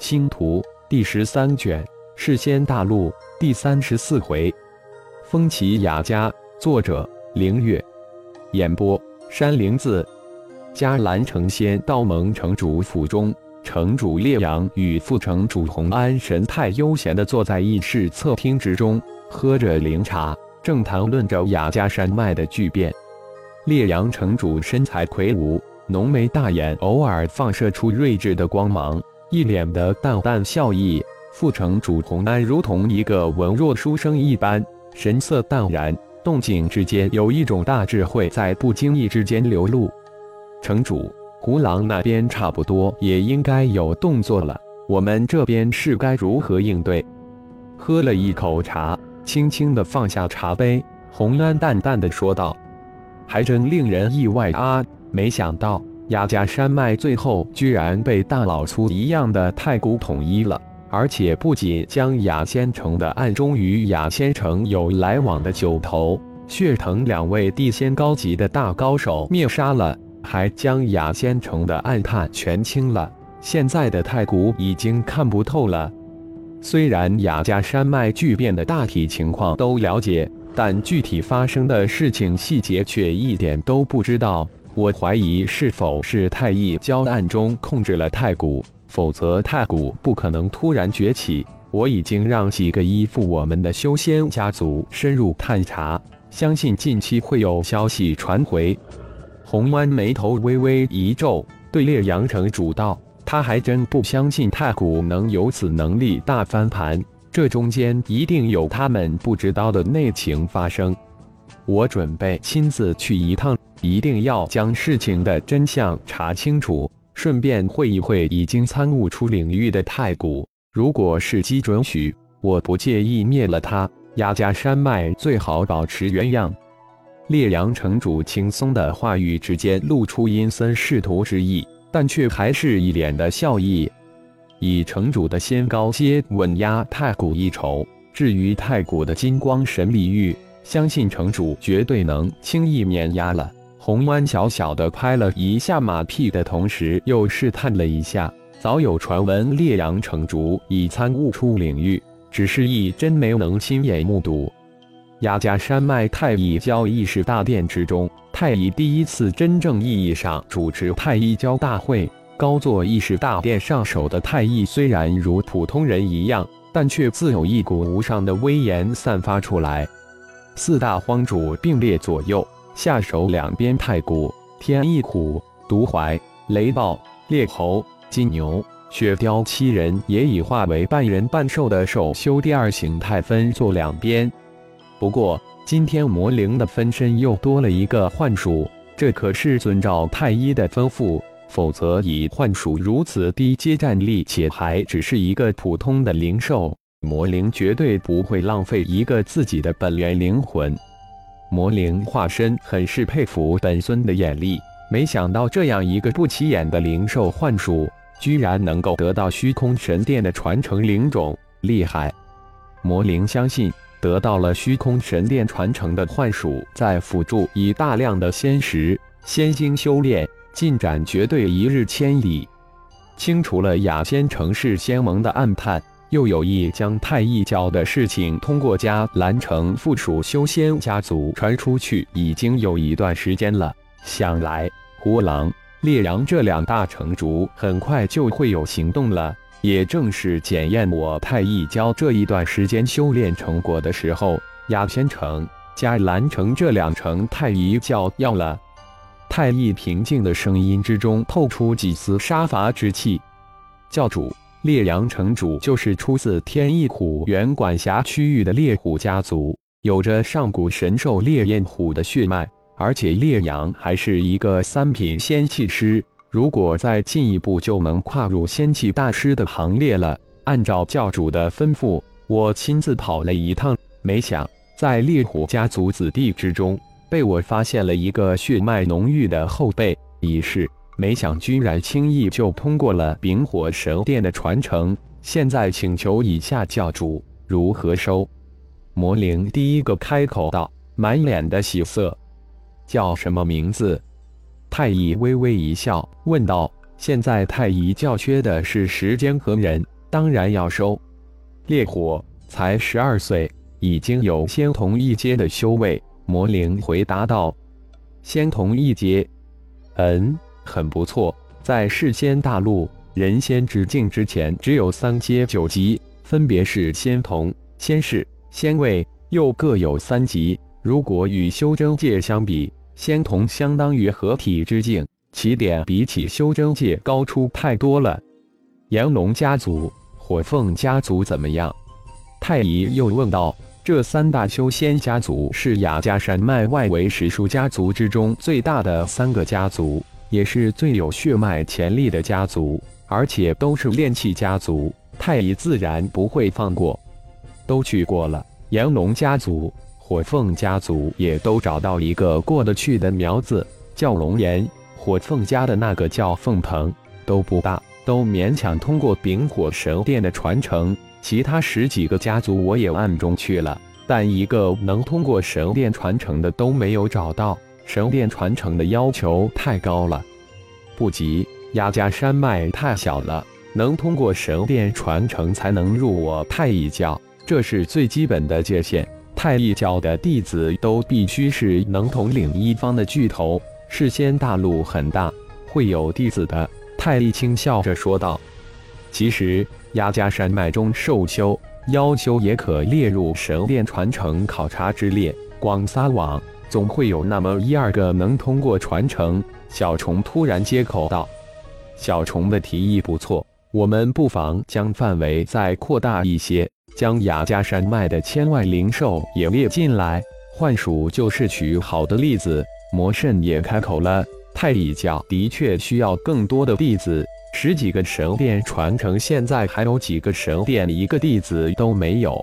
星图第十三卷，世仙大陆第三十四回，风起雅家。作者：凌月。演播：山灵子。迦兰城仙道盟城主府中，城主烈阳与副城主洪安神态悠闲地坐在议事侧厅之中，喝着灵茶，正谈论着雅家山脉的巨变。烈阳城主身材魁梧，浓眉大眼偶尔放射出睿智的光芒。一脸的淡淡笑意，副城主洪安如同一个文弱书生一般，神色淡然，动静之间有一种大智慧在不经意之间流露。城主，胡狼那边差不多也应该有动作了，我们这边是该如何应对？喝了一口茶，轻轻的放下茶杯，洪安淡淡的说道：“还真令人意外啊，没想到。”雅家山脉最后居然被大老粗一样的太古统一了，而且不仅将雅仙城的暗中与雅仙城有来往的九头、血藤两位地仙高级的大高手灭杀了，还将雅仙城的暗探全清了。现在的太古已经看不透了。虽然雅家山脉巨变的大体情况都了解，但具体发生的事情细节却一点都不知道。我怀疑是否是太一交暗中控制了太古，否则太古不可能突然崛起。我已经让几个依附我们的修仙家族深入探查，相信近期会有消息传回。红湾眉头微微一皱，对烈阳城主道：“他还真不相信太古能有此能力大翻盘，这中间一定有他们不知道的内情发生。我准备亲自去一趟。”一定要将事情的真相查清楚，顺便会一会已经参悟出领域的太古。如果时机准许，我不介意灭了他。雅加山脉最好保持原样。烈阳城主轻松的话语之间露出阴森仕途之意，但却还是一脸的笑意。以城主的仙高阶稳压太古一筹，至于太古的金光神力域，相信城主绝对能轻易碾压了。红湾小小的拍了一下马屁的同时，又试探了一下。早有传闻，烈阳城主已参悟出领域，只是一真没能亲眼目睹。雅加山脉太乙教议事大殿之中，太乙第一次真正意义上主持太乙教大会。高坐议事大殿上首的太乙，虽然如普通人一样，但却自有一股无上的威严散发出来。四大荒主并列左右。下手两边，太古、天翼虎、毒怀、雷暴、猎猴、金牛、雪雕七人也已化为半人半兽的兽修第二形态，分坐两边。不过，今天魔灵的分身又多了一个幻鼠，这可是遵照太一的吩咐，否则以幻鼠如此低阶战力，且还只是一个普通的灵兽，魔灵绝对不会浪费一个自己的本源灵魂。魔灵化身很是佩服本尊的眼力，没想到这样一个不起眼的灵兽幻术，居然能够得到虚空神殿的传承灵种，厉害！魔灵相信，得到了虚空神殿传承的幻术，在辅助以大量的仙石、仙晶修炼，进展绝对一日千里。清除了雅仙城市仙盟的暗探。又有意将太一教的事情通过迦兰城附属修仙家族传出去，已经有一段时间了。想来胡狼、烈阳这两大城主很快就会有行动了，也正是检验我太一教这一段时间修炼成果的时候。雅仙城、迦兰城这两城太一教要了。太一平静的声音之中透出几丝杀伐之气，教主。烈阳城主就是出自天翼虎原管辖区域的烈虎家族，有着上古神兽烈焰虎的血脉，而且烈阳还是一个三品仙气师。如果再进一步，就能跨入仙气大师的行列了。按照教主的吩咐，我亲自跑了一趟，没想在烈虎家族子弟之中，被我发现了一个血脉浓郁的后辈，已是。没想居然轻易就通过了丙火神殿的传承，现在请求以下教主如何收？魔灵第一个开口道，满脸的喜色。叫什么名字？太乙微微一笑，问道：“现在太乙教缺的是时间和人，当然要收。烈火才十二岁，已经有仙童一阶的修为。魔灵回答道：“仙童一阶，嗯，很不错。在世仙大陆人仙之境之前，只有三阶九级，分别是仙童、仙士、仙位，又各有三级。如果与修真界相比，仙童相当于合体之境，起点比起修真界高出太多了。炎龙家族、火凤家族怎么样？”太乙又问道。这三大修仙家族是雅加山脉外围十数家族之中最大的三个家族，也是最有血脉潜力的家族，而且都是炼器家族。太乙自然不会放过。都去过了，炎龙家族、火凤家族也都找到一个过得去的苗子，叫龙岩。火凤家的那个叫凤鹏，都不大，都勉强通过丙火神殿的传承。其他十几个家族我也暗中去了，但一个能通过神殿传承的都没有找到。神殿传承的要求太高了，不急。雅加山脉太小了，能通过神殿传承才能入我太乙教，这是最基本的界限。太乙教的弟子都必须是能统领一方的巨头。世仙大陆很大，会有弟子的。太乙轻笑着说道：“其实。”压加山脉中受修、妖修也可列入神殿传承考察之列。广撒网，总会有那么一二个能通过传承。小虫突然接口道：“小虫的提议不错，我们不妨将范围再扩大一些，将雅加山脉的千万灵兽也列进来。幻鼠就是举好的例子。”魔圣也开口了：“太乙教的确需要更多的弟子。”十几个神殿传承，现在还有几个神殿一个弟子都没有，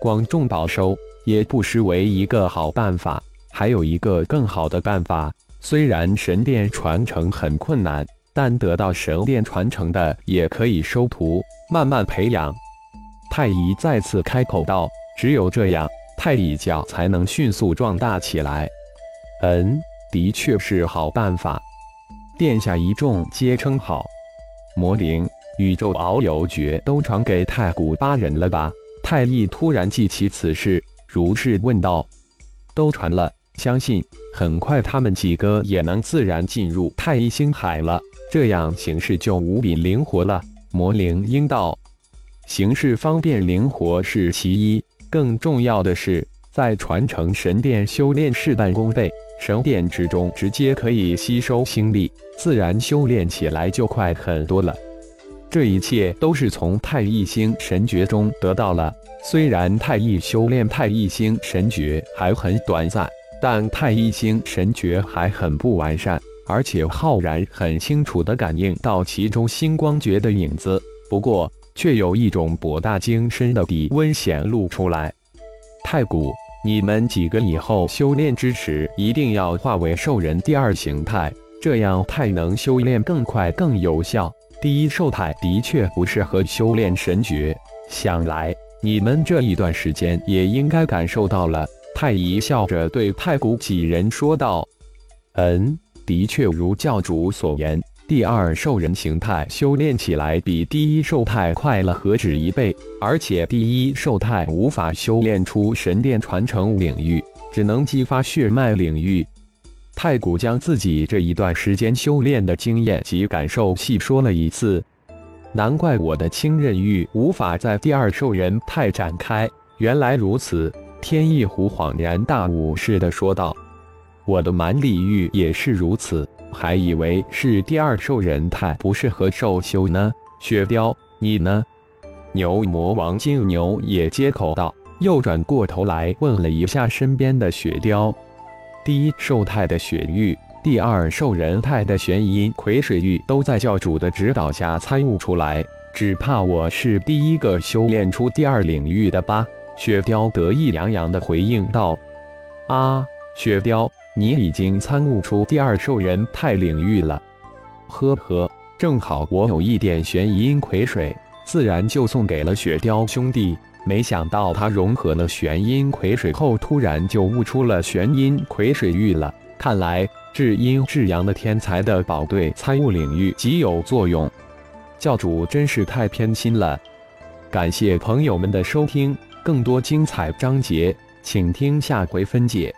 光众宝收也不失为一个好办法。还有一个更好的办法，虽然神殿传承很困难，但得到神殿传承的也可以收徒，慢慢培养。太乙再次开口道：“只有这样，太乙教才能迅速壮大起来。”嗯，的确是好办法。殿下一众皆称好。魔灵、宇宙遨游诀都传给太古八人了吧？太乙突然记起此事，如是问道：“都传了，相信很快他们几个也能自然进入太一星海了。这样形势就无比灵活了。”魔灵应道：“行事方便灵活是其一，更重要的是在传承神殿修炼事半功倍。神殿之中直接可以吸收星力。”自然修炼起来就快很多了。这一切都是从太一星神诀中得到了。虽然太一修炼太一星神诀还很短暂，但太一星神诀还很不完善，而且浩然很清楚地感应到其中星光诀的影子。不过，却有一种博大精深的底温显露出来。太古，你们几个以后修炼之时，一定要化为兽人第二形态。这样太能修炼更快更有效。第一兽态的确不适合修炼神诀，想来你们这一段时间也应该感受到了。太乙笑着对太古几人说道：“嗯，的确如教主所言，第二兽人形态修炼起来比第一兽态快了何止一倍。而且第一兽态无法修炼出神殿传承领域，只能激发血脉领域。”太古将自己这一段时间修炼的经验及感受细说了一次，难怪我的清刃玉无法在第二兽人态展开。原来如此，天翼狐恍然大悟似的说道：“我的蛮力玉也是如此，还以为是第二兽人太不适合兽修呢。”雪雕，你呢？牛魔王金牛也接口道，又转过头来问了一下身边的雪雕。第一兽态的雪域，第二兽人态的玄阴癸水域，都在教主的指导下参悟出来。只怕我是第一个修炼出第二领域的吧？雪雕得意洋洋地回应道：“啊，雪雕，你已经参悟出第二兽人态领域了。呵呵，正好我有一点玄阴葵水，自然就送给了雪雕兄弟。”没想到他融合了玄阴葵水后，突然就悟出了玄阴葵水域了。看来至阴至阳的天才的宝对参悟领域极有作用。教主真是太偏心了。感谢朋友们的收听，更多精彩章节，请听下回分解。